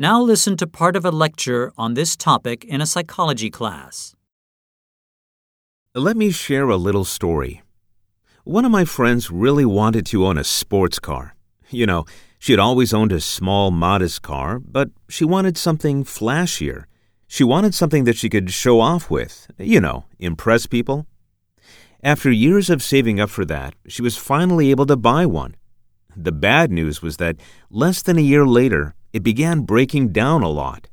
Now listen to part of a lecture on this topic in a psychology class. Let me share a little story. One of my friends really wanted to own a sports car. You know, she had always owned a small, modest car, but she wanted something flashier. She wanted something that she could show off with, you know, impress people. After years of saving up for that, she was finally able to buy one. The bad news was that less than a year later, it began breaking down a lot.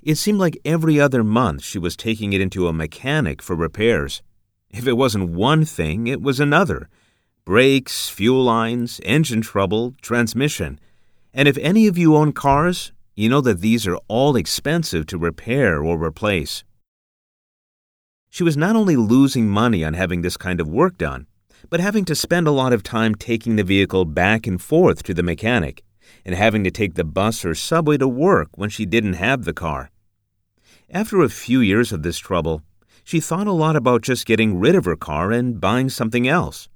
It seemed like every other month she was taking it into a mechanic for repairs. If it wasn't one thing, it was another brakes, fuel lines, engine trouble, transmission. And if any of you own cars, you know that these are all expensive to repair or replace. She was not only losing money on having this kind of work done, but having to spend a lot of time taking the vehicle back and forth to the mechanic and having to take the bus or subway to work when she didn't have the car. After a few years of this trouble, she thought a lot about just getting rid of her car and buying something else.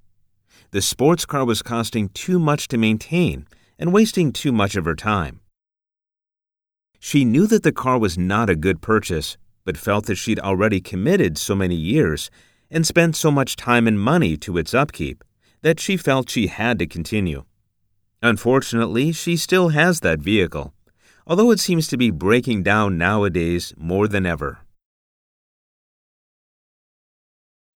The sports car was costing too much to maintain and wasting too much of her time. She knew that the car was not a good purchase, but felt that she'd already committed so many years and spent so much time and money to its upkeep that she felt she had to continue. Unfortunately, she still has that vehicle, although it seems to be breaking down nowadays more than ever.